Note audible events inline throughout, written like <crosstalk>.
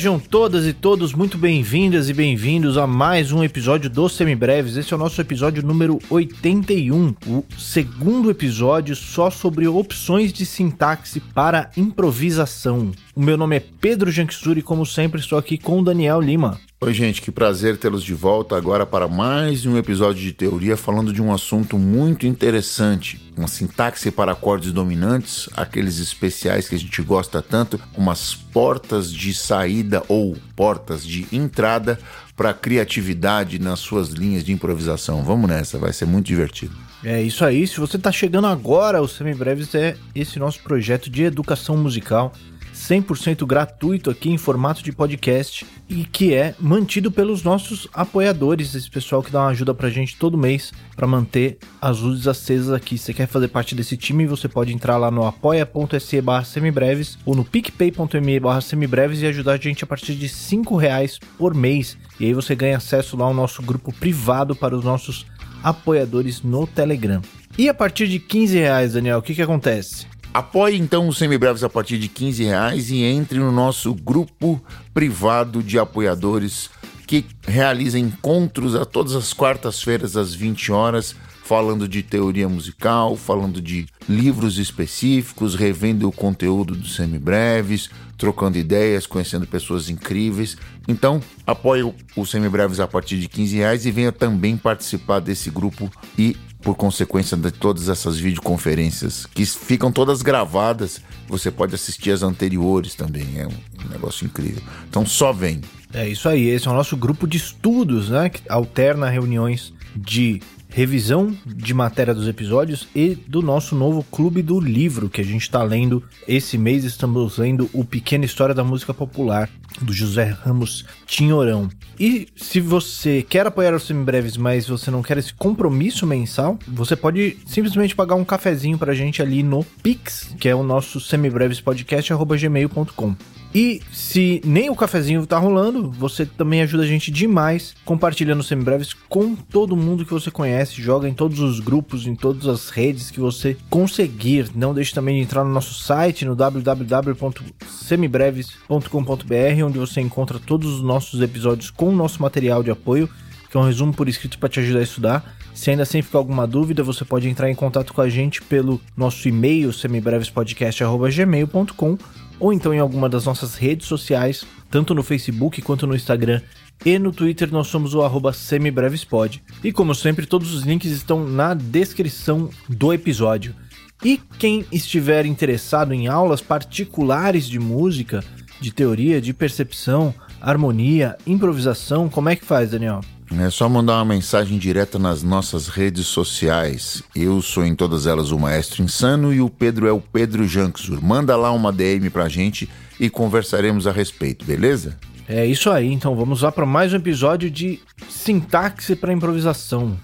Sejam todas e todos muito bem-vindas e bem-vindos a mais um episódio do Semibreves. Esse é o nosso episódio número 81, o segundo episódio só sobre opções de sintaxe para improvisação. O meu nome é Pedro Janksuri e como sempre estou aqui com o Daniel Lima. Oi, gente, que prazer tê-los de volta agora para mais um episódio de teoria falando de um assunto muito interessante, uma sintaxe para acordes dominantes, aqueles especiais que a gente gosta tanto, umas portas de saída ou portas de entrada para criatividade nas suas linhas de improvisação. Vamos nessa, vai ser muito divertido. É isso aí, se você está chegando agora, o Semibreves é esse nosso projeto de educação musical 100% gratuito aqui em formato de podcast e que é mantido pelos nossos apoiadores, esse pessoal que dá uma ajuda pra gente todo mês para manter as luzes acesas aqui. Se você quer fazer parte desse time, você pode entrar lá no apoia.se barra semibreves ou no picpay.me barra semibreves e ajudar a gente a partir de 5 reais por mês. E aí você ganha acesso lá ao nosso grupo privado para os nossos apoiadores no Telegram. E a partir de 15 reais, Daniel, o que, que acontece? Apoie então os semibreves a partir de 15 reais e entre no nosso grupo privado de apoiadores que realiza encontros a todas as quartas-feiras às 20 horas, falando de teoria musical, falando de livros específicos, revendo o conteúdo dos semibreves, trocando ideias, conhecendo pessoas incríveis. Então, apoie os semibreves a partir de 15 reais e venha também participar desse grupo e por consequência de todas essas videoconferências que ficam todas gravadas. Você pode assistir as anteriores também, é um negócio incrível. Então só vem. É isso aí, esse é o nosso grupo de estudos, né? Que alterna reuniões de revisão de matéria dos episódios e do nosso novo clube do livro que a gente está lendo. Esse mês estamos lendo o Pequena História da Música Popular do José Ramos Tinhorão. E se você quer apoiar os semibreves, mas você não quer esse compromisso mensal, você pode simplesmente pagar um cafezinho pra gente ali no Pix, que é o nosso semibrevespodcast@gmail.com. E se nem o cafezinho tá rolando, você também ajuda a gente demais compartilhando semibreves com todo mundo que você conhece, joga em todos os grupos, em todas as redes que você conseguir. Não deixe também de entrar no nosso site no www.semibreves.com.br, onde você encontra todos os nossos episódios com o nosso material de apoio, que é um resumo por escrito para te ajudar a estudar. Se ainda sem ficar alguma dúvida, você pode entrar em contato com a gente pelo nosso e-mail semibrevespodcast@gmail.com ou então em alguma das nossas redes sociais, tanto no Facebook quanto no Instagram e no Twitter nós somos o arroba semibrevespod. E como sempre, todos os links estão na descrição do episódio. E quem estiver interessado em aulas particulares de música, de teoria, de percepção, harmonia, improvisação, como é que faz, Daniel? É só mandar uma mensagem direta nas nossas redes sociais. Eu sou em todas elas o Maestro Insano e o Pedro é o Pedro Janksur. Manda lá uma DM pra gente e conversaremos a respeito, beleza? É isso aí, então vamos lá para mais um episódio de Sintaxe para Improvisação.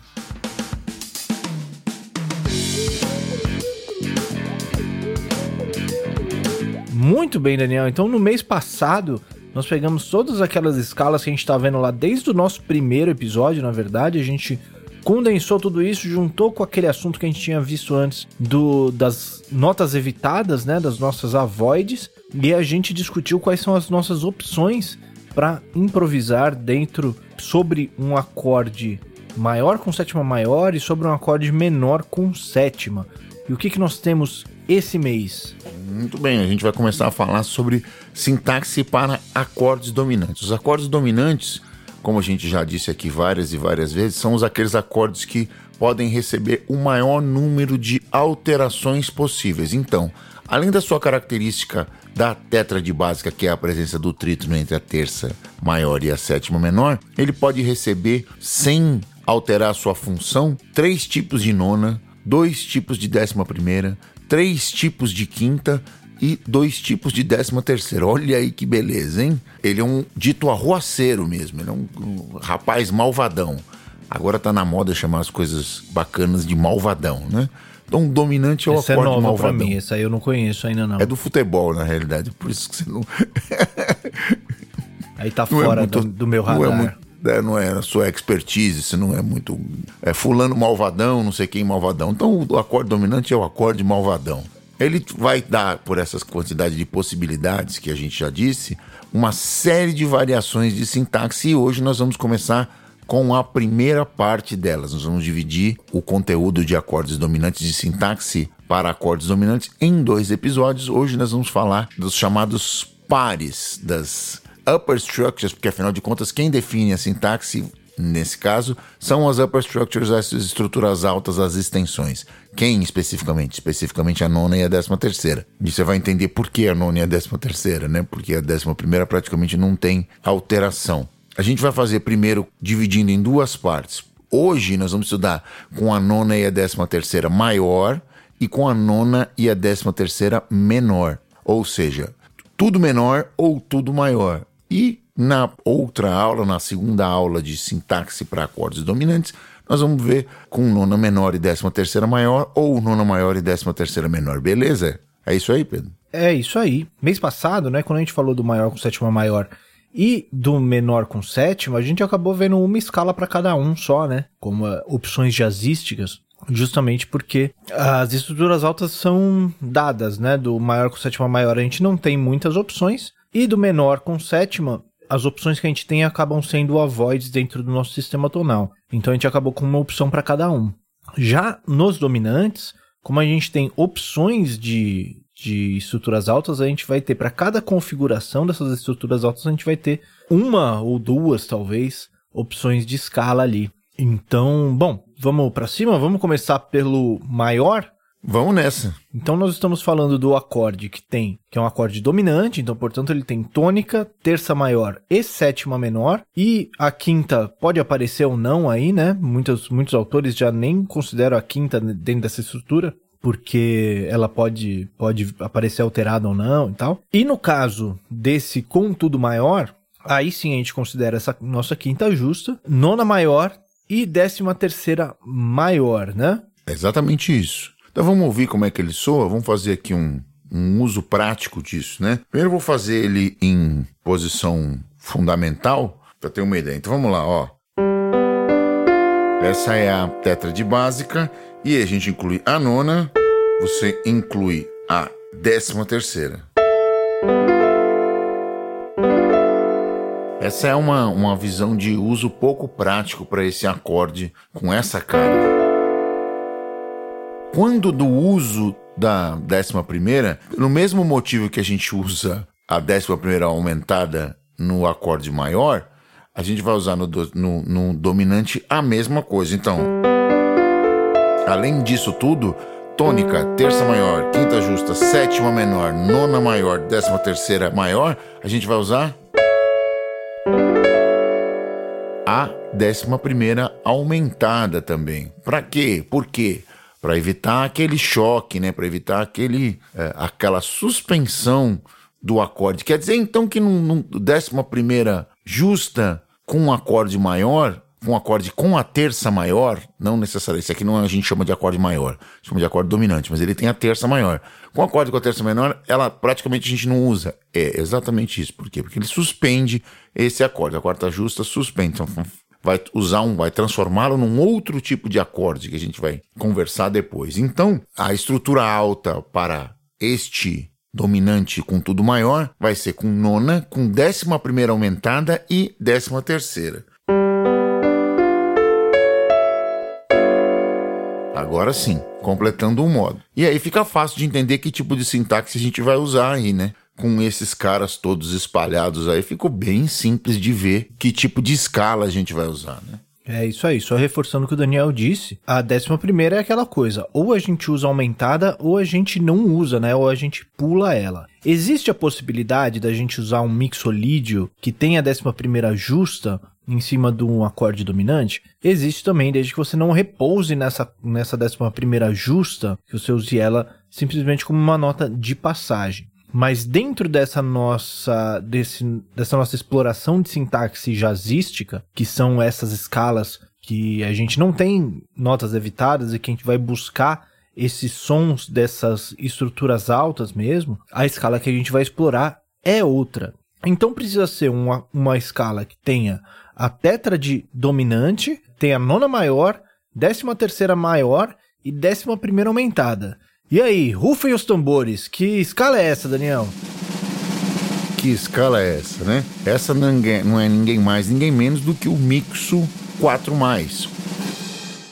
Muito bem, Daniel. Então, no mês passado, nós pegamos todas aquelas escalas que a gente está vendo lá desde o nosso primeiro episódio, na verdade, a gente condensou tudo isso, juntou com aquele assunto que a gente tinha visto antes do das notas evitadas, né, das nossas avoids, e a gente discutiu quais são as nossas opções para improvisar dentro sobre um acorde maior com sétima maior e sobre um acorde menor com sétima. E o que, que nós temos esse mês? Muito bem, a gente vai começar a falar sobre sintaxe para acordes dominantes. Os acordes dominantes, como a gente já disse aqui várias e várias vezes, são aqueles acordes que podem receber o maior número de alterações possíveis. Então, além da sua característica da tétrade básica, que é a presença do trítono entre a terça maior e a sétima menor, ele pode receber, sem alterar sua função, três tipos de nona, dois tipos de décima primeira, três tipos de quinta e dois tipos de décima terceira. Olha aí que beleza, hein? Ele é um dito arruaceiro mesmo, ele é um, um rapaz malvadão. Agora tá na moda chamar as coisas bacanas de malvadão, né? Então, dominante é o Essa acorde é nova malvadão. pra mim, essa aí eu não conheço ainda não. É do futebol, na realidade, por isso que você não. Aí tá <laughs> não é fora muito- do, do meu Não é, radar. muito, é, não é a sua expertise, você não é muito. É fulano malvadão, não sei quem malvadão. Então, o acorde dominante é o acorde malvadão. ele vai dar, por essas quantidade de possibilidades que a gente já disse, uma série de variações de sintaxe e hoje nós vamos começar com a primeira parte delas. Nós vamos dividir o conteúdo de acordes dominantes de sintaxe para acordes dominantes em dois episódios. Hoje nós vamos falar dos chamados pares, das upper structures, porque afinal de contas quem define a sintaxe nesse caso, são as upper structures, as estruturas altas, as extensões. Quem especificamente? Especificamente a nona e a décima terceira. E você vai entender por que a nona e a décima terceira, né? Porque a décima primeira praticamente não tem alteração. A gente vai fazer primeiro dividindo em duas partes. Hoje nós vamos estudar com a nona e a décima terceira maior e com a nona e a décima terceira menor. Ou seja, tudo menor ou tudo maior. E na outra aula, na segunda aula de sintaxe para acordes dominantes, nós vamos ver com nona menor e décima terceira maior ou nona maior e décima terceira menor, beleza? É isso aí, Pedro? É isso aí. Mês passado, né, quando a gente falou do maior com sétima maior e do menor com sétima, a gente acabou vendo uma escala para cada um só, né? Como uh, opções jazzísticas, justamente porque as estruturas altas são dadas, né? Do maior com sétima maior a gente não tem muitas opções e do menor com sétima as opções que a gente tem acabam sendo avoids dentro do nosso sistema tonal. Então a gente acabou com uma opção para cada um. Já nos dominantes, como a gente tem opções de, de estruturas altas, a gente vai ter para cada configuração dessas estruturas altas, a gente vai ter uma ou duas, talvez, opções de escala ali. Então, bom, vamos para cima, vamos começar pelo maior, Vamos nessa. Então nós estamos falando do acorde que tem, que é um acorde dominante, então portanto ele tem tônica, terça maior e sétima menor, e a quinta pode aparecer ou não aí, né? Muitos, muitos autores já nem consideram a quinta dentro dessa estrutura, porque ela pode, pode aparecer alterada ou não e tal. E no caso desse com tudo maior, aí sim a gente considera essa nossa quinta justa, nona maior e décima terceira maior, né? É exatamente isso. Então vamos ouvir como é que ele soa, vamos fazer aqui um, um uso prático disso, né? Primeiro eu vou fazer ele em posição fundamental, para ter uma ideia. Então vamos lá, ó. Essa é a de básica e a gente inclui a nona, você inclui a décima terceira. Essa é uma, uma visão de uso pouco prático para esse acorde com essa cara. Quando do uso da décima primeira, no mesmo motivo que a gente usa a décima primeira aumentada no acorde maior, a gente vai usar no, no, no dominante a mesma coisa. Então, além disso tudo, tônica, terça maior, quinta justa, sétima menor, nona maior, décima terceira maior, a gente vai usar a décima primeira aumentada também. Para quê? Por quê? Para evitar aquele choque, né? Para evitar aquele, é, aquela suspensão do acorde. Quer dizer então que no décima primeira justa com um acorde maior, com um acorde com a terça maior, não necessariamente, isso aqui não a gente chama de acorde maior, chama de acorde dominante, mas ele tem a terça maior. Com o acorde com a terça menor, ela praticamente a gente não usa. É exatamente isso. Por quê? Porque ele suspende esse acorde. A quarta justa suspende. Então, vai usar um, vai transformá-lo num outro tipo de acorde que a gente vai conversar depois. Então, a estrutura alta para este dominante com tudo maior vai ser com nona, com décima primeira aumentada e décima terceira. Agora sim, completando o modo. E aí fica fácil de entender que tipo de sintaxe a gente vai usar aí, né? Com esses caras todos espalhados aí, ficou bem simples de ver que tipo de escala a gente vai usar, né? É isso aí, só reforçando o que o Daniel disse, a décima primeira é aquela coisa, ou a gente usa aumentada ou a gente não usa, né? Ou a gente pula ela. Existe a possibilidade da gente usar um mixolídio que tem a décima primeira justa em cima de um acorde dominante? Existe também, desde que você não repouse nessa, nessa décima primeira justa, que você use ela simplesmente como uma nota de passagem. Mas dentro dessa nossa, desse, dessa nossa exploração de sintaxe jazzística, que são essas escalas que a gente não tem notas evitadas e que a gente vai buscar esses sons dessas estruturas altas mesmo, a escala que a gente vai explorar é outra. Então precisa ser uma, uma escala que tenha a tétrade dominante, tenha a nona maior, décima terceira maior e décima primeira aumentada. E aí, rufem os tambores. Que escala é essa, Daniel? Que escala é essa, né? Essa não é ninguém mais, ninguém menos do que o Mixo 4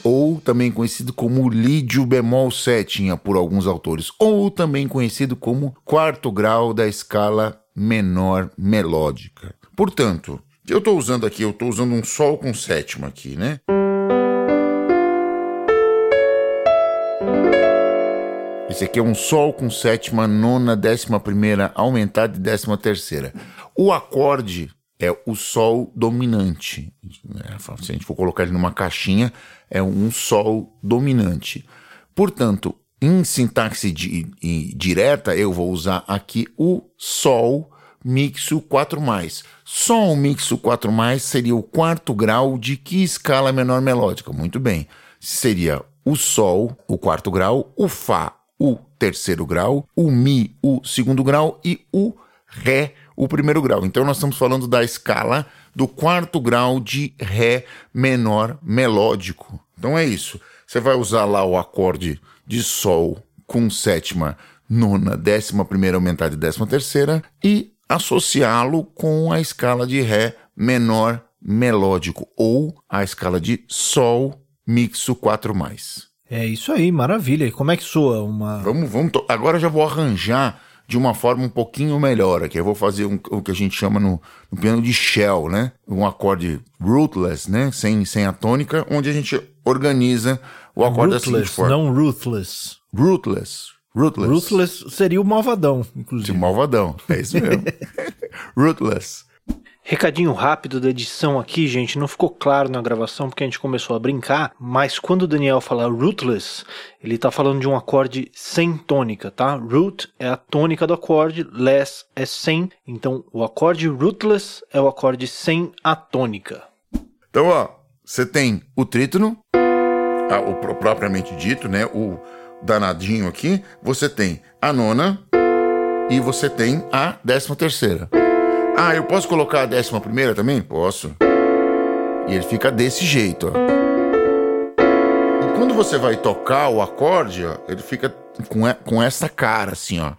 ou também conhecido como lídio bemol sétima por alguns autores, ou também conhecido como quarto grau da escala menor melódica. Portanto, eu estou usando aqui, eu estou usando um sol com sétima aqui, né? Esse aqui é um Sol com sétima, nona, décima primeira, aumentada e décima terceira. O acorde é o Sol dominante. Se a gente for colocar ele numa caixinha, é um Sol dominante. Portanto, em sintaxe di, direta, eu vou usar aqui o Sol mixo 4 Sol mixo 4 seria o quarto grau de que escala menor melódica? Muito bem. Seria o Sol, o quarto grau, o Fá, o terceiro grau, o Mi, o segundo grau e o Ré, o primeiro grau. Então nós estamos falando da escala do quarto grau de Ré menor melódico. Então é isso. Você vai usar lá o acorde de Sol com sétima, nona, décima primeira aumentada e décima terceira e associá-lo com a escala de Ré menor melódico ou a escala de Sol mixo 4 mais. É isso aí, maravilha. E como é que soa uma. Vamos, vamos. To... Agora já vou arranjar de uma forma um pouquinho melhor aqui. Eu vou fazer um, o que a gente chama no, no, piano de shell, né? Um acorde rootless, né? Sem, sem a tônica, onde a gente organiza o acorde rootless, assim de forma. Não ruthless. Rootless. Rootless. Ruthless seria o malvadão, inclusive. O malvadão, é isso mesmo. <laughs> rootless. Recadinho rápido da edição aqui, gente. Não ficou claro na gravação porque a gente começou a brincar, mas quando o Daniel fala rootless, ele tá falando de um acorde sem tônica, tá? Root é a tônica do acorde, less é sem. Então, o acorde rootless é o acorde sem a tônica. Então, ó, você tem o trítono, o propriamente dito, né? O danadinho aqui. Você tem a nona e você tem a décima terceira. Ah, eu posso colocar a décima primeira também? Posso. E ele fica desse jeito, ó. E quando você vai tocar o acorde, ó, ele fica com, com essa cara assim, ó.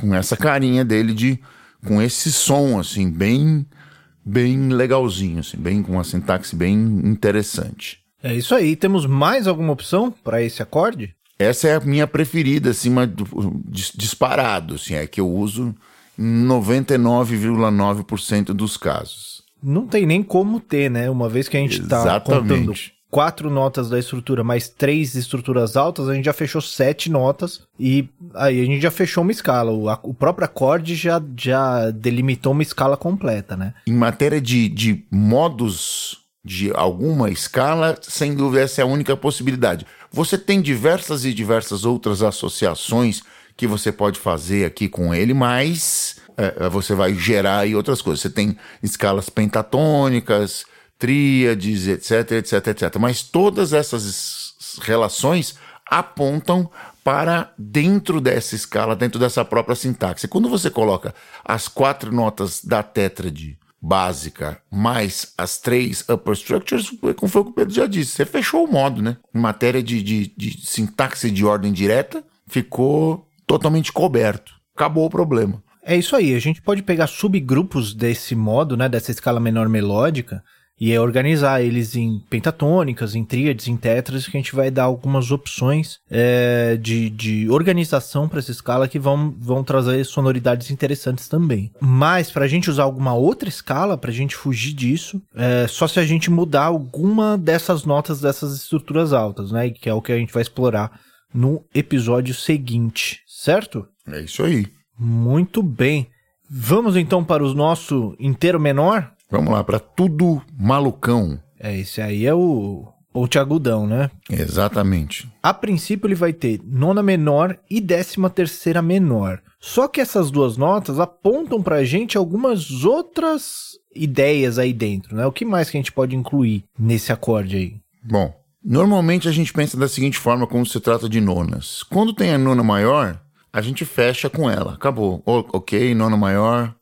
Com essa carinha dele de com esse som, assim, bem, bem legalzinho, assim, bem com uma sintaxe bem interessante. É isso aí. Temos mais alguma opção para esse acorde? Essa é a minha preferida, assim, disparado, assim, é que eu uso em 99,9% dos casos. Não tem nem como ter, né? Uma vez que a gente está contando quatro notas da estrutura mais três estruturas altas, a gente já fechou sete notas e aí a gente já fechou uma escala. O, a, o próprio acorde já, já delimitou uma escala completa, né? Em matéria de, de modos de alguma escala, sem dúvida essa é a única possibilidade. Você tem diversas e diversas outras associações que você pode fazer aqui com ele, mas é, você vai gerar aí outras coisas. Você tem escalas pentatônicas, tríades, etc, etc, etc. Mas todas essas relações apontam para dentro dessa escala, dentro dessa própria sintaxe. Quando você coloca as quatro notas da tétrade básica mais as três upper structures, como foi o que o Pedro já disse, você fechou o modo, né? Em matéria de, de, de sintaxe de ordem direta, ficou totalmente coberto. Acabou o problema. É isso aí, a gente pode pegar subgrupos desse modo, né, dessa escala menor melódica, e é organizar eles em pentatônicas, em tríades, em tetras, que a gente vai dar algumas opções é, de, de organização para essa escala que vão, vão trazer sonoridades interessantes também. Mas para a gente usar alguma outra escala, para a gente fugir disso, é só se a gente mudar alguma dessas notas dessas estruturas altas, né? Que é o que a gente vai explorar no episódio seguinte, certo? É isso aí. Muito bem. Vamos então para o nosso inteiro menor? Vamos lá, para tudo malucão. É, esse aí é o, o Tiagudão, né? Exatamente. A princípio ele vai ter nona menor e décima terceira menor. Só que essas duas notas apontam pra gente algumas outras ideias aí dentro, né? O que mais que a gente pode incluir nesse acorde aí? Bom, Normalmente a gente pensa da seguinte forma quando se trata de nonas. Quando tem a nona maior, a gente fecha com ela. Acabou. ok, nona maior,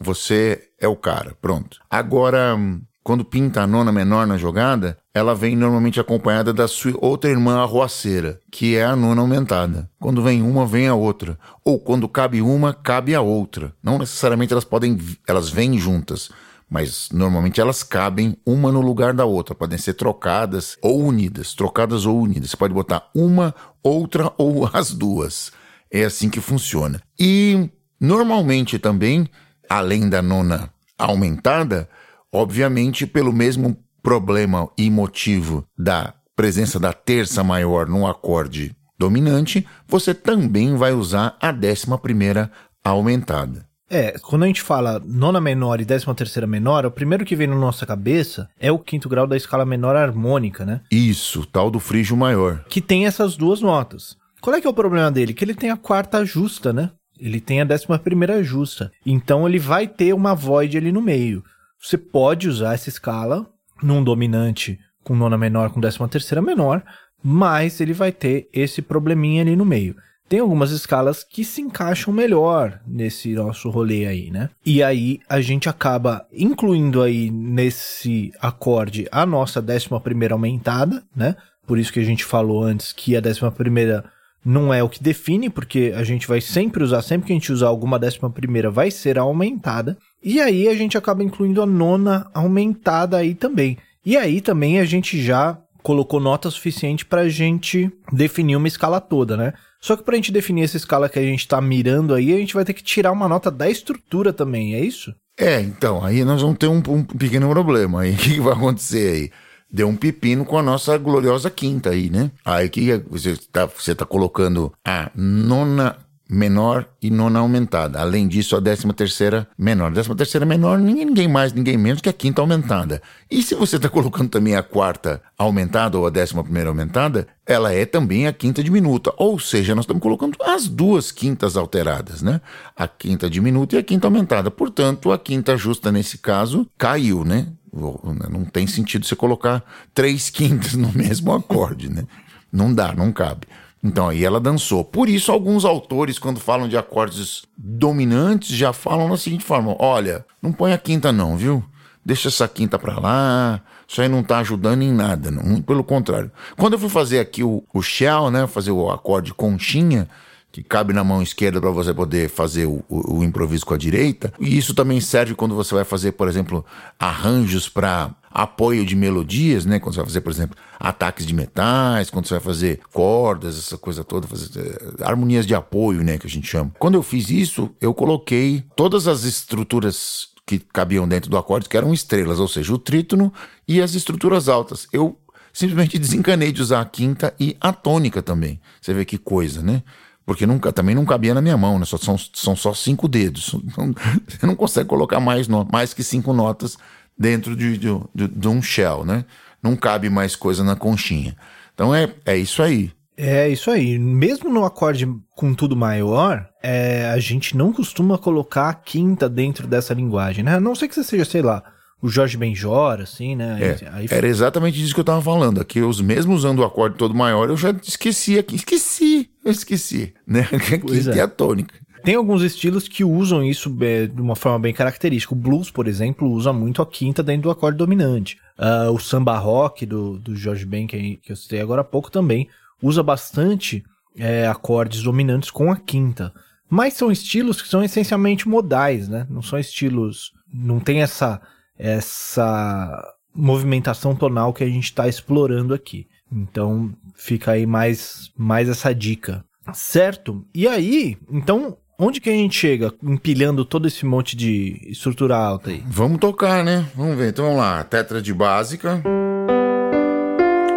você é o cara. Pronto. Agora, quando pinta a nona menor na jogada, ela vem normalmente acompanhada da sua outra irmã arroaceira, que é a nona aumentada. Quando vem uma, vem a outra. Ou quando cabe uma, cabe a outra. Não necessariamente elas podem, elas vêm juntas, mas normalmente elas cabem uma no lugar da outra, podem ser trocadas ou unidas, trocadas ou unidas. Você pode botar uma, outra ou <laughs> as duas. É assim que funciona. E normalmente também, além da nona aumentada, Obviamente, pelo mesmo problema e motivo da presença da terça maior no acorde dominante, você também vai usar a décima primeira aumentada. É, quando a gente fala nona menor e décima terceira menor, o primeiro que vem na nossa cabeça é o quinto grau da escala menor harmônica, né? Isso, tal do frígio maior. Que tem essas duas notas. Qual é que é o problema dele? Que ele tem a quarta justa, né? Ele tem a décima primeira justa. Então ele vai ter uma void ali no meio. Você pode usar essa escala num dominante com nona menor com décima terceira menor, mas ele vai ter esse probleminha ali no meio. Tem algumas escalas que se encaixam melhor nesse nosso rolê aí, né? E aí a gente acaba incluindo aí nesse acorde a nossa décima primeira aumentada, né? Por isso que a gente falou antes que a décima primeira não é o que define, porque a gente vai sempre usar, sempre que a gente usar alguma décima primeira, vai ser aumentada. E aí a gente acaba incluindo a nona aumentada aí também. E aí também a gente já colocou nota suficiente para a gente definir uma escala toda, né? Só que para a gente definir essa escala que a gente está mirando aí, a gente vai ter que tirar uma nota da estrutura também, é isso? É, então, aí nós vamos ter um, um pequeno problema aí. <laughs> O que vai acontecer aí? Deu um pepino com a nossa gloriosa quinta aí, né? Aí que você está você tá colocando a nona menor e nona aumentada. Além disso, a décima terceira menor. Décima terceira menor, ninguém mais, ninguém menos que a quinta aumentada. E se você está <laughs> colocando também a quarta aumentada ou a décima primeira aumentada, ela é também a quinta diminuta. Ou seja, nós estamos colocando as duas quintas alteradas, né? A quinta diminuta e a quinta aumentada. Portanto, a quinta justa nesse caso caiu, né? Né, não tem sentido você colocar três <laughs> quintas no mesmo acorde, né? Não dá, não cabe. Então aí ela dançou. Por isso, alguns autores, quando falam de acordes dominantes, já falam da seguinte forma: olha, não põe a quinta, não, viu? Deixa essa quinta pra lá. Isso aí não tá ajudando em nada, não. Pelo contrário. Quando eu fui fazer aqui o, o shell, né? Fazer o acorde conchinha, que cabe na mão esquerda para você poder fazer o, o, o, improviso com a direita. E isso também serve quando você vai fazer, por exemplo, arranjos para apoio de melodias, né? Quando você vai fazer, por exemplo, ataques de metais, quando você vai fazer cordas, essa coisa toda, fazer é, harmonias de apoio, né? Que a gente chama. Quando eu fiz isso, eu coloquei todas as estruturas que cabiam dentro do acorde, que eram estrelas, ou seja, o trítono e as estruturas altas. Eu simplesmente desencanei de usar a quinta e a tônica também. Você vê que coisa, né? Porque nunca, também não cabia na minha mão, né? Só, são, são só cinco dedos. <laughs> Você não consegue colocar mais, mais que cinco notas dentro de, de, de, de, um shell, né? Não cabe mais coisa na conchinha. Então é, é isso aí. É isso aí. Mesmo no acorde com tudo maior, é, a gente não costuma colocar a quinta dentro dessa linguagem, né? A não ser que você seja, sei lá, o Jorge Benjor, assim, né? É, aí... Era exatamente disso que eu tava falando. Aqui, os mesmos usando o acorde todo maior, eu já esqueci aqui. Esqueci, eu esqueci, né? <laughs> Pois que é. a tônica. Tem alguns estilos que usam isso é, de uma forma bem característica. O blues, por exemplo, usa muito a quinta dentro do acorde dominante. Uh, o samba rock do, do George Ben, que, que eu citei agora há pouco, também usa bastante é, acordes dominantes com a quinta. Mas são estilos que são essencialmente modais, né? Não são estilos. Não tem essa essa movimentação tonal que a gente está explorando aqui. Então fica aí mais, mais essa dica. Certo? E aí, então, onde que a gente chega empilhando todo esse monte de estrutura alta aí? Vamos tocar, né? Vamos ver. Então vamos lá. Tetra de básica.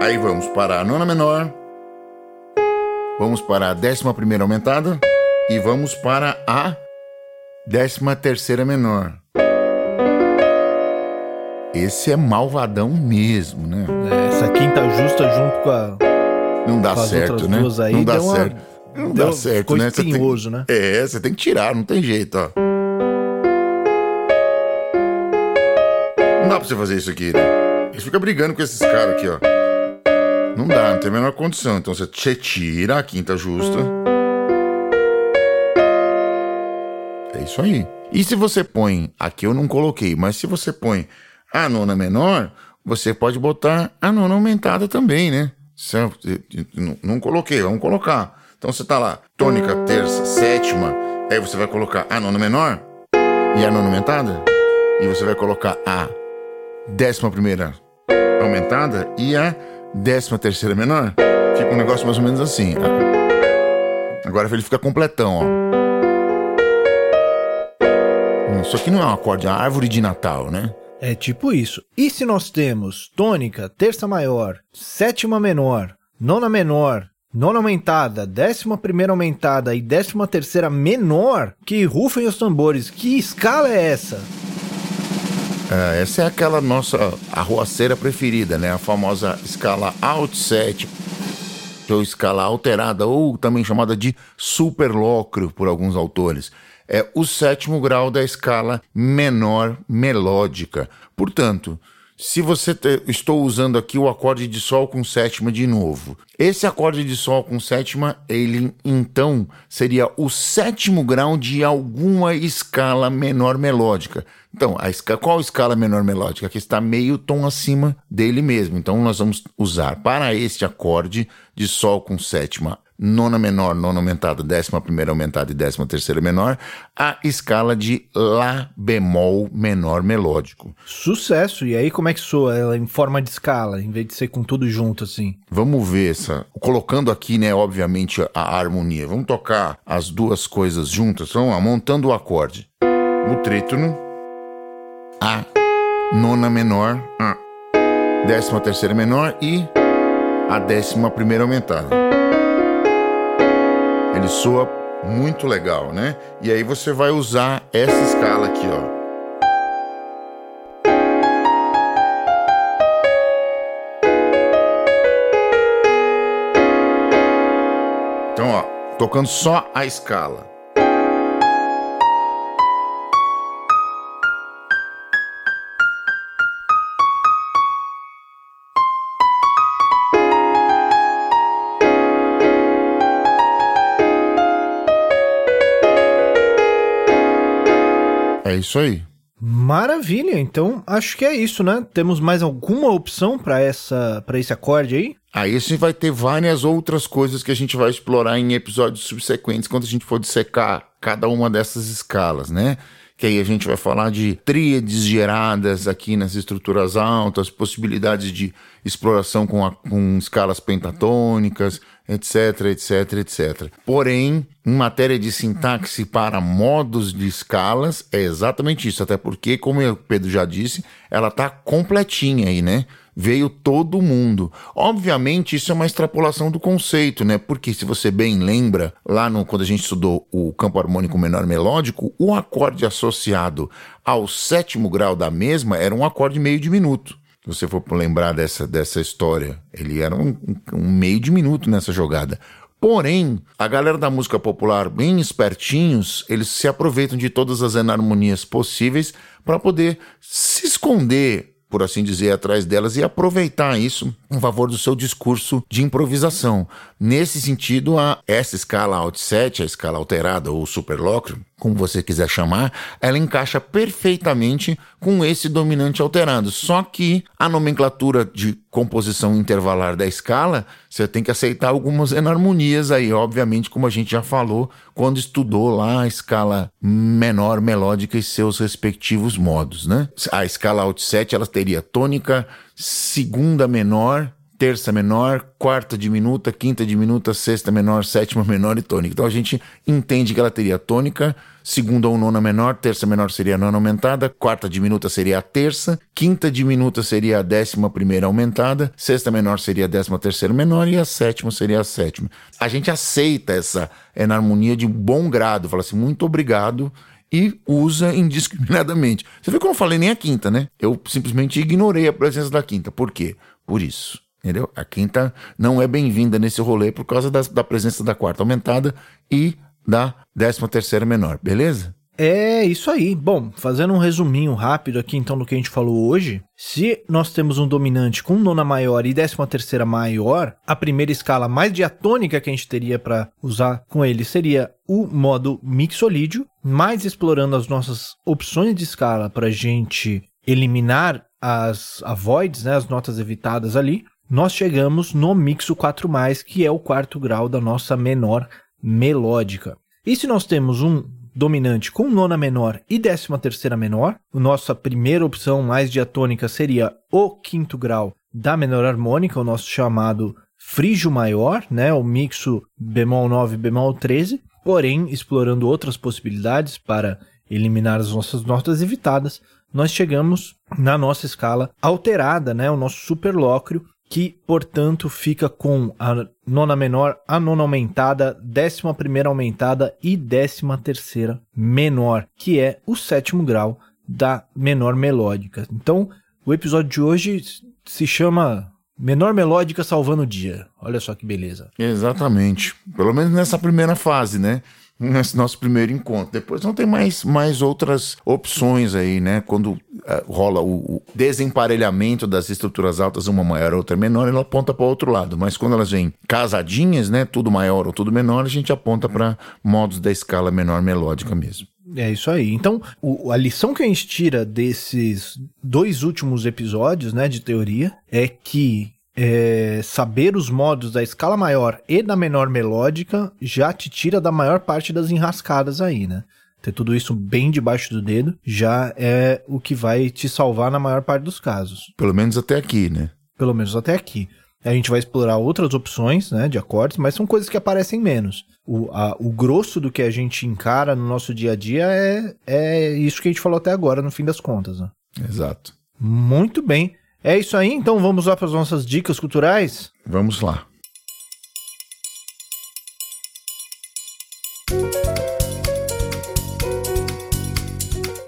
Aí vamos para a nona menor. Vamos para a décima primeira aumentada. E vamos para a décima terceira menor. Esse é malvadão mesmo, né? É, essa quinta justa junto com a. Não dá certo, né? Aí, não dá uma... certo. Não dá certo, né? Espinhoso, tem... né? É, você tem que tirar, não tem jeito, ó. Não dá pra você fazer isso aqui, né? Você fica brigando com esses caras aqui, ó. Não dá, não tem a menor condição. Então você tira a quinta justa. É isso aí. E se você põe, aqui eu não coloquei, mas se você põe a nona menor, você pode botar a nona aumentada também, né? Não, coloquei, vamos colocar. Então você tá lá, tônica, terça, sétima, aí você vai colocar a nona menor e a nona aumentada, e você vai colocar a décima primeira aumentada e a décima terceira menor. Fica um negócio mais ou menos assim. Agora ele fica completão, ó. Isso aqui não é um acorde, é uma árvore de Natal, né? É tipo isso. E se nós temos tônica, terça maior, sétima menor, nona menor, nona aumentada, décima primeira aumentada e décima terceira menor, que rufem os tambores. Que escala é essa? É, essa é aquela nossa arruaceira preferida, né? A famosa escala alt 7, ou escala alterada, ou também chamada de superlóquio por alguns autores é o sétimo grau da escala menor melódica. Portanto, se você te, estou usando aqui o acorde de sol com sétima de novo, esse acorde de sol com sétima, ele então seria o sétimo grau de alguma escala menor melódica. Então, a qual escala menor melódica? Que está meio tom acima dele mesmo. Então, nós vamos usar para este acorde de sol com sétima nona menor, nona aumentada, décima primeira aumentada e décima terceira menor, a escala de Lá bemol menor melódico. Sucesso! E aí como é que soa ela em forma de escala, em vez de ser com tudo junto assim? Vamos ver essa. Colocando aqui, né, obviamente, a harmonia. Vamos tocar as duas coisas juntas. Vamos lá, montando o acorde. O trítono, A, nona menor, A, décima terceira menor e a décima primeira aumentada ele soa muito legal, né? E aí você vai usar essa escala aqui, ó. Então, ó, tocando só a escala. Isso aí. Maravilha, então acho que é isso, né? Temos mais alguma opção para essa para esse acorde aí? Aí a gente vai ter várias outras coisas que a gente vai explorar em episódios subsequentes quando a gente for dissecar cada uma dessas escalas, né? Que aí a gente vai falar de tríades geradas aqui nas estruturas altas, possibilidades de exploração com, a, com escalas pentatônicas, etc, etc, etc. Porém, em matéria de sintaxe para modos de escalas, é exatamente isso. Até porque, como o Pedro já disse, ela está completinha aí, né? Veio todo mundo. Obviamente, isso é uma extrapolação do conceito, né? Porque, se você bem lembra, lá no, quando a gente estudou o campo harmônico menor melódico, o acorde associado ao sétimo grau da mesma era um acorde meio diminuto você for lembrar dessa, dessa história, ele era um, um meio de minuto nessa jogada. Porém, a galera da música popular, bem espertinhos, eles se aproveitam de todas as enarmonias possíveis para poder se esconder por assim dizer, atrás delas e aproveitar isso em favor do seu discurso de improvisação. Nesse sentido, a, essa escala 7, a escala alterada ou superlóquio, como você quiser chamar, ela encaixa perfeitamente com esse dominante alterado. Só que a nomenclatura de composição intervalar da escala, você tem que aceitar algumas enarmonias aí, obviamente, como a gente já falou quando estudou lá a escala menor melódica e seus respectivos modos, né? A escala 7, ela teria tônica, segunda menor, terça menor, quarta diminuta, quinta diminuta, sexta menor, sétima menor e tônica. Então a gente entende que ela teria tônica, segunda ou nona menor, terça menor seria a nona aumentada, quarta diminuta seria a terça, quinta diminuta seria a décima primeira aumentada, sexta menor seria a décima terceira menor e a sétima seria a sétima. A gente aceita essa enarmonia de bom grado, fala assim, muito obrigado, e usa indiscriminadamente. Você vê que eu não falei nem a quinta, né? Eu simplesmente ignorei a presença da quinta. Por quê? Por isso. Entendeu? A quinta não é bem-vinda nesse rolê por causa da, da presença da quarta aumentada e da décima terceira menor, beleza? É isso aí. Bom, fazendo um resuminho rápido aqui então do que a gente falou hoje. Se nós temos um dominante com nona maior e décima terceira maior, a primeira escala mais diatônica que a gente teria para usar com ele seria o modo mixolídio, mais explorando as nossas opções de escala para a gente eliminar as avoids, né, as notas evitadas ali. Nós chegamos no mixo 4+, que é o quarto grau da nossa menor melódica. E se nós temos um dominante com nona menor e décima terceira menor, nossa primeira opção mais diatônica seria o quinto grau da menor harmônica, o nosso chamado frígio maior, né, o mixo bemol 9 bemol 13, porém explorando outras possibilidades para eliminar as nossas notas evitadas, nós chegamos na nossa escala alterada, né, o nosso superlóquio, que, portanto, fica com a nona menor, a nona aumentada, décima primeira aumentada e décima terceira menor, que é o sétimo grau da menor melódica. Então, o episódio de hoje se chama Menor melódica salvando o dia. Olha só que beleza. Exatamente. Pelo menos nessa primeira fase, né? Nesse nosso primeiro encontro. Depois não tem mais, mais outras opções aí, né? Quando uh, rola o, o, desemparelhamento das estruturas altas, uma maior, outra menor, ela aponta para o outro lado. Mas quando elas vêm casadinhas, né? Tudo maior ou tudo menor, a gente aponta para modos da escala menor melódica mesmo. É isso aí. Então, o, a lição que a gente tira desses dois últimos episódios, né, de teoria, é que é, saber os modos da escala maior e da menor melódica já te tira da maior parte das enrascadas aí, né? Ter tudo isso bem debaixo do dedo já é o que vai te salvar na maior parte dos casos. Pelo menos até aqui, né? Pelo menos até aqui. A gente vai explorar outras opções né, de acordes, mas são coisas que aparecem menos. O, a, o grosso do que a gente encara no nosso dia a dia é, é isso que a gente falou até agora, no fim das contas. Né? Exato. Muito bem. É isso aí, então vamos lá para as nossas dicas culturais? Vamos lá.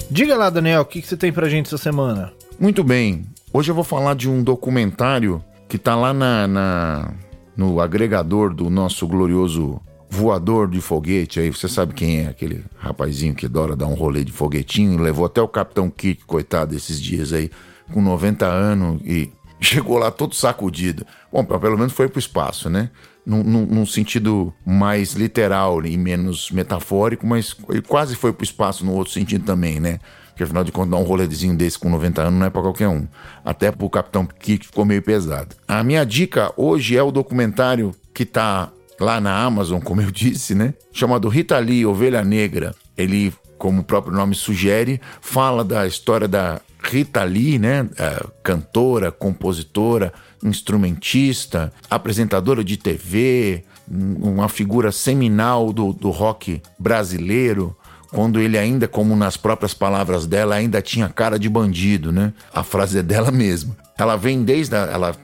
Diga lá, Daniel, o que, que você tem pra gente essa semana? Muito bem. Hoje eu vou falar de um documentário que tá lá na, na no agregador do nosso glorioso voador de foguete. Aí você sabe quem é aquele rapazinho que adora dar um rolê de foguetinho. Levou até o Capitão Kirk, coitado, esses dias aí com 90 anos e <laughs> chegou lá todo sacudido. Bom, pelo menos foi para o espaço, né? Num, num, num, sentido mais literal e menos metafórico, mas quase foi para o espaço no outro sentido também, né? Porque afinal de contas, dar um rolezinho desse com 90 anos não é para qualquer um. Até o Capitão Kirk ficou meio pesado. A minha dica hoje é o documentário que tá lá na Amazon, como eu <laughs> disse, né? Chamado Rita Lee, Ovelha Negra. Ele, como o próprio nome sugere, fala da história da Rita Lee, né, é, cantora, compositora, instrumentista, apresentadora de TV, uma figura seminal do, do rock brasileiro, quando ele ainda, como nas próprias palavras dela, ainda tinha cara de bandido, né? A frase é dela mesma. Ela vem desde. A, ela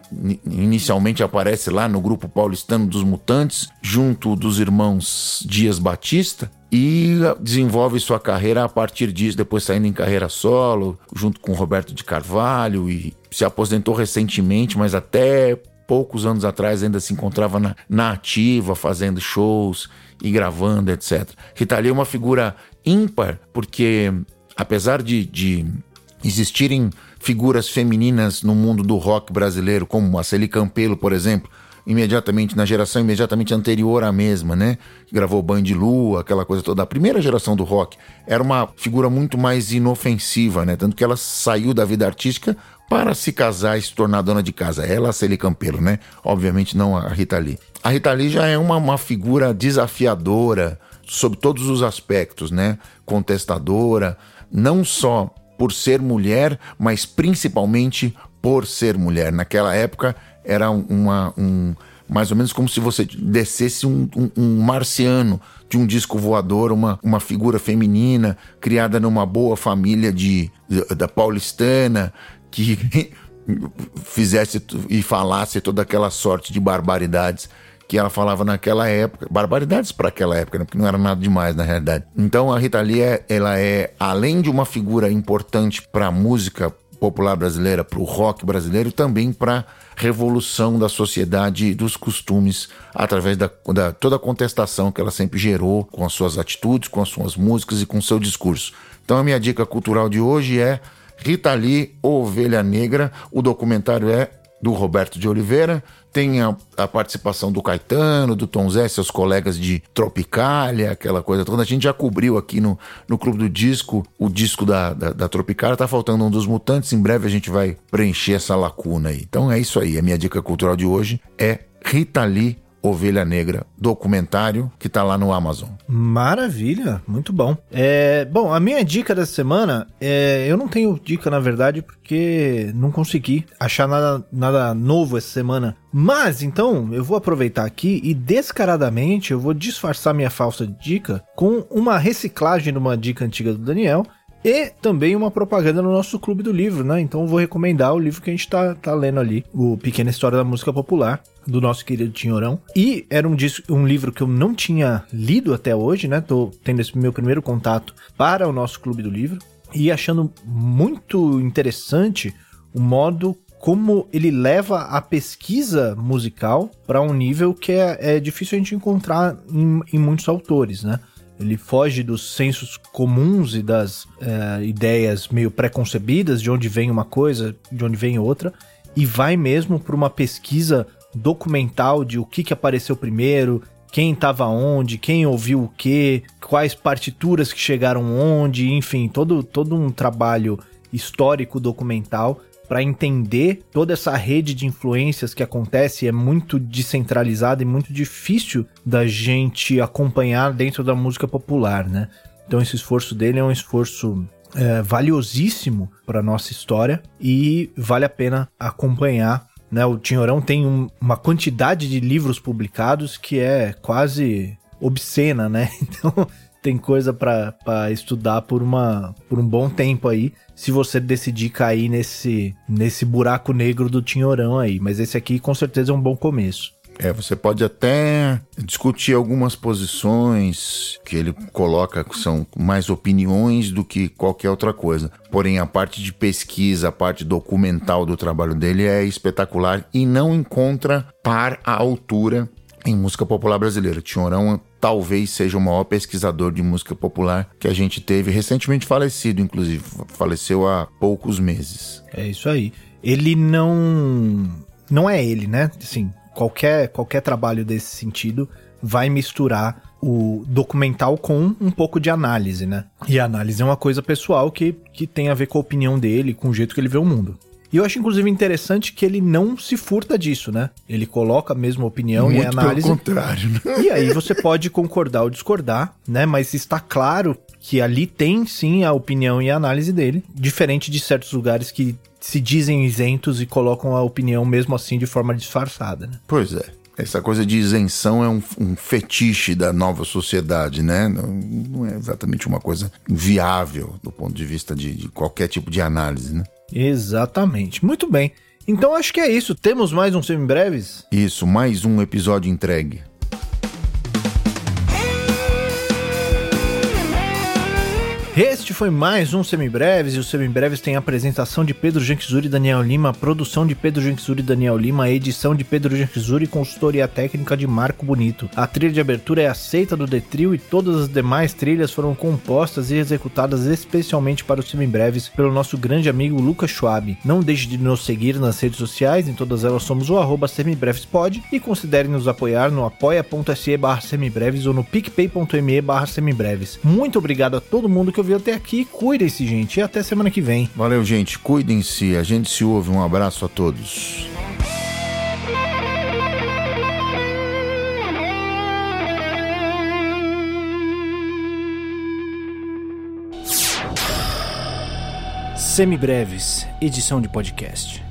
inicialmente aparece lá no grupo paulistano dos Mutantes, junto dos irmãos Dias Batista, e desenvolve sua carreira a partir disso, depois saindo em carreira solo, junto com Roberto de Carvalho, e se aposentou recentemente, mas até poucos anos atrás ainda se encontrava na, na ativa, fazendo shows e gravando, etc. Rita Lee é uma figura ímpar, porque apesar de, de existirem figuras femininas no mundo do rock brasileiro, como a Celi Campelo, por exemplo, imediatamente, na geração imediatamente anterior à mesma, né? Gravou Band de Lua, aquela coisa toda. A primeira geração do rock era uma figura muito mais inofensiva, né? Tanto que ela saiu da vida artística para se casar e se tornar dona de casa. Ela, a Celi Campelo, né? Obviamente não a Rita Lee. A Rita Lee já é uma, uma figura desafiadora sob todos os aspectos, né? Contestadora, não só por ser mulher, mas principalmente por ser mulher. Naquela época era uma, um, mais ou menos como se você descesse um, um, um, marciano de um disco voador, uma, uma figura feminina criada numa boa família de, de da paulistana que <laughs> fizesse e falasse toda aquela sorte de barbaridades que ela falava naquela época, barbaridades para aquela época, né? porque não era nada demais na realidade. Então a Rita Lee, é, ela é além de uma figura importante para a música popular brasileira, para o rock brasileiro, também para revolução da sociedade e dos costumes através da, da, toda a contestação que ela sempre gerou com as suas atitudes, com as suas músicas e com seu discurso. Então a minha dica cultural de hoje é Rita Lee, Ovelha Negra. O documentário é do Roberto de Oliveira, tem a, a, participação do Caetano, do Tom Zé, seus colegas de Tropicália, aquela coisa toda. A gente já cobriu aqui no, no Clube do Disco o disco da, da, da Tropicália, tá faltando um dos Mutantes, em breve a gente vai preencher essa lacuna aí. Então é isso aí, a minha dica cultural de hoje é Rita Lee, Ovelha Negra, documentário que tá lá no Amazon. Maravilha, muito bom. É, bom, a minha dica dessa semana, é, eu não tenho dica na verdade porque não consegui achar nada, nada novo essa semana. Mas então eu vou aproveitar aqui e descaradamente eu vou disfarçar minha falsa dica com uma reciclagem de uma dica antiga do Daniel e também uma propaganda no nosso clube do livro, né? Então vou recomendar o livro que a gente tá, tá lendo ali, o Pequena História da Música Popular, do nosso querido Tinhorão. E era um, disco, um livro que eu não tinha lido até hoje, né? Tô tendo esse meu primeiro contato para o nosso clube do livro e achando muito interessante o modo como ele leva a pesquisa musical para um nível que é, é, difícil a gente encontrar em, em muitos autores, né? Ele foge dos sensos comuns e das é, ideias meio preconcebidas de onde vem uma coisa, de onde vem outra, e vai mesmo para uma pesquisa documental de o que, que apareceu primeiro, quem estava onde, quem ouviu o que, quais partituras que chegaram onde, enfim, todo, todo um trabalho histórico documental para entender toda essa rede de influências que acontece é muito descentralizada e muito difícil da gente acompanhar dentro da música popular, né? Então esse esforço dele é um esforço é, valiosíssimo para nossa história e vale a pena acompanhar. Né? O Tinhorão tem um, uma quantidade de livros publicados que é quase obscena, né? <laughs> Então tem coisa para estudar por, uma, por um bom tempo aí, se você decidir cair nesse, nesse buraco negro do Tinhorão aí. Mas esse aqui com certeza é um bom começo. É, você pode até discutir algumas posições que ele coloca que são mais opiniões do que qualquer outra coisa. Porém, a parte de pesquisa, a parte documental do trabalho dele é espetacular e não encontra par à altura em música popular brasileira. Tinhorão talvez seja o maior pesquisador de música popular que a gente teve, recentemente falecido, inclusive, faleceu há poucos meses. É isso aí. Ele não não é ele, né? Assim, qualquer qualquer trabalho desse sentido vai misturar o documental com um pouco de análise, né? E a análise é uma coisa pessoal que, que tem a ver com a opinião dele, com o jeito que ele vê o mundo. E eu acho, inclusive, interessante que ele não se furta disso, né? Ele coloca a mesma opinião Muito e análise. Pelo contrário, né? E aí você pode concordar ou discordar, né? Mas está claro que ali tem sim a opinião e a análise dele, diferente de certos lugares que se dizem isentos e colocam a opinião mesmo assim de forma disfarçada, né? Pois é. Essa coisa de isenção é um, um fetiche da nova sociedade, né? Não, não, é exatamente uma coisa viável do ponto de vista de, de qualquer tipo de análise, né? Exatamente. Muito bem. Então acho que é isso. Temos mais um Semibreves? Isso, mais um episódio entregue. Este foi mais um Semibreves e o Semibreves tem a apresentação de Pedro Janquizuri e Daniel Lima, produção de Pedro Janquizuri e Daniel Lima, edição de Pedro Janquizuri e consultoria técnica de Marco Bonito. A trilha de abertura é aceita do Detril e todas as demais trilhas foram compostas e executadas especialmente para os Semibreves pelo nosso grande amigo Lucas Schwab. Não deixe de nos seguir nas redes sociais, em todas elas somos o arroba semibrevespod e considere nos apoiar no apoia.se barra semibreves ou no picpay.me barra semibreves. Muito obrigado a todo mundo que ouviu até aqui. Cuidem-se, gente. E até semana que vem. Valeu, gente. Cuidem-se. A gente se ouve. Um abraço a todos. Semibreves, edição de podcast.